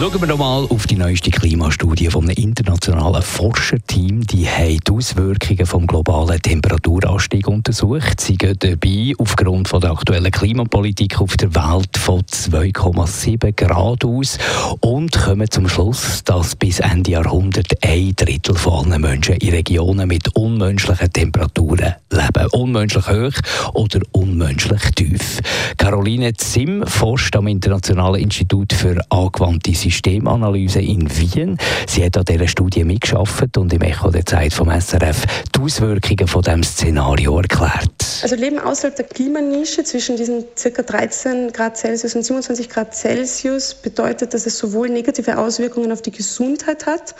Schauen wir noch mal auf die neueste Klimastudie von einem internationalen Forscherteam. Die haben die Auswirkungen des globalen Temperaturanstiegs untersucht. Sie gehen dabei aufgrund von der aktuellen Klimapolitik auf der Welt von 2,7 Grad aus und kommen zum Schluss, dass bis Ende Jahrhundert ein Drittel von allen Menschen in Regionen mit unmenschlichen Temperaturen leben. Unmenschlich hoch oder unmenschlich tief. Caroline Zim forscht am Internationalen Institut für angewandte Systemanalyse in Wien. Sie hat an dieser Studie mitgeschafft und im Echo der Zeit vom SRF die Auswirkungen von diesem Szenario erklärt. Also Leben außerhalb der Klimanische zwischen diesen ca. 13 Grad Celsius und 27 Grad Celsius bedeutet, dass es sowohl negative Auswirkungen auf die Gesundheit hat,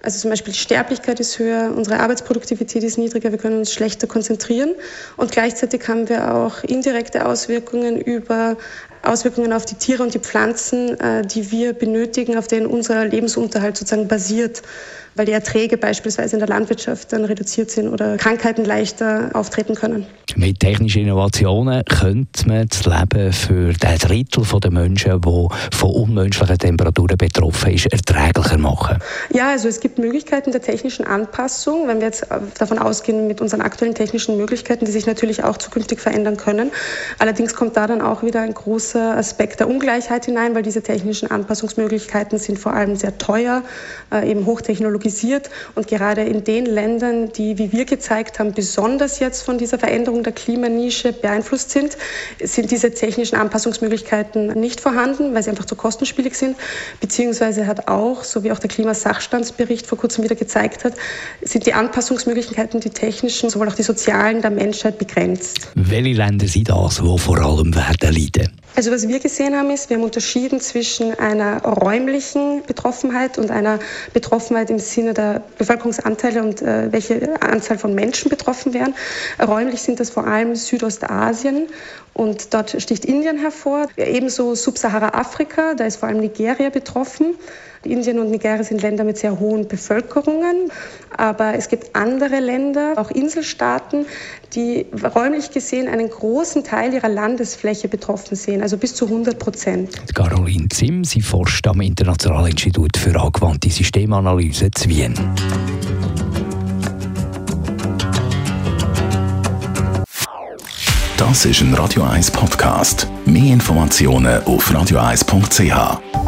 also zum Beispiel die Sterblichkeit ist höher, unsere Arbeitsproduktivität ist niedriger, wir können uns schlechter konzentrieren und gleichzeitig haben wir auch indirekte Auswirkungen über Auswirkungen auf die Tiere und die Pflanzen, äh, die wir benötigen, auf denen unser Lebensunterhalt sozusagen basiert, weil die Erträge beispielsweise in der Landwirtschaft dann reduziert sind oder Krankheiten leichter auftreten können. Mit technischen Innovationen könnte man das Leben für den Drittel der Menschen, die von unmenschlichen Temperaturen betroffen ist, erträglicher machen. Ja, also es gibt Möglichkeiten der technischen Anpassung, wenn wir jetzt davon ausgehen, mit unseren aktuellen technischen Möglichkeiten, die sich natürlich auch zukünftig verändern können. Allerdings kommt da dann auch wieder ein großer Aspekt der Ungleichheit hinein, weil diese technischen Anpassungsmöglichkeiten sind vor allem sehr teuer, äh, eben hochtechnologisiert und gerade in den Ländern, die, wie wir gezeigt haben, besonders jetzt von dieser Veränderung der Klimanische beeinflusst sind, sind diese technischen Anpassungsmöglichkeiten nicht vorhanden, weil sie einfach zu kostenspielig sind, beziehungsweise hat auch, so wie auch der Klimasachstandsbericht vor kurzem wieder gezeigt hat, sind die Anpassungsmöglichkeiten, die technischen, sowohl auch die sozialen der Menschheit begrenzt. Welche Länder sind das, wo vor allem werden leiden? Also was wir gesehen haben, ist, wir haben unterschieden zwischen einer räumlichen Betroffenheit und einer Betroffenheit im Sinne der Bevölkerungsanteile und äh, welche Anzahl von Menschen betroffen wären. Räumlich sind das vor allem Südostasien und dort sticht Indien hervor. Ebenso Subsahara-Afrika, da ist vor allem Nigeria betroffen. Indien und Nigeria sind Länder mit sehr hohen Bevölkerungen, aber es gibt andere Länder, auch Inselstaaten, die räumlich gesehen einen großen Teil ihrer Landesfläche betroffen sehen, also bis zu 100 Prozent. Caroline Zim, sie forscht am Internationalen Institut für angewandte Systemanalyse zu Wien. Das ist ein Radio 1 Podcast. Mehr Informationen auf radio1.ch.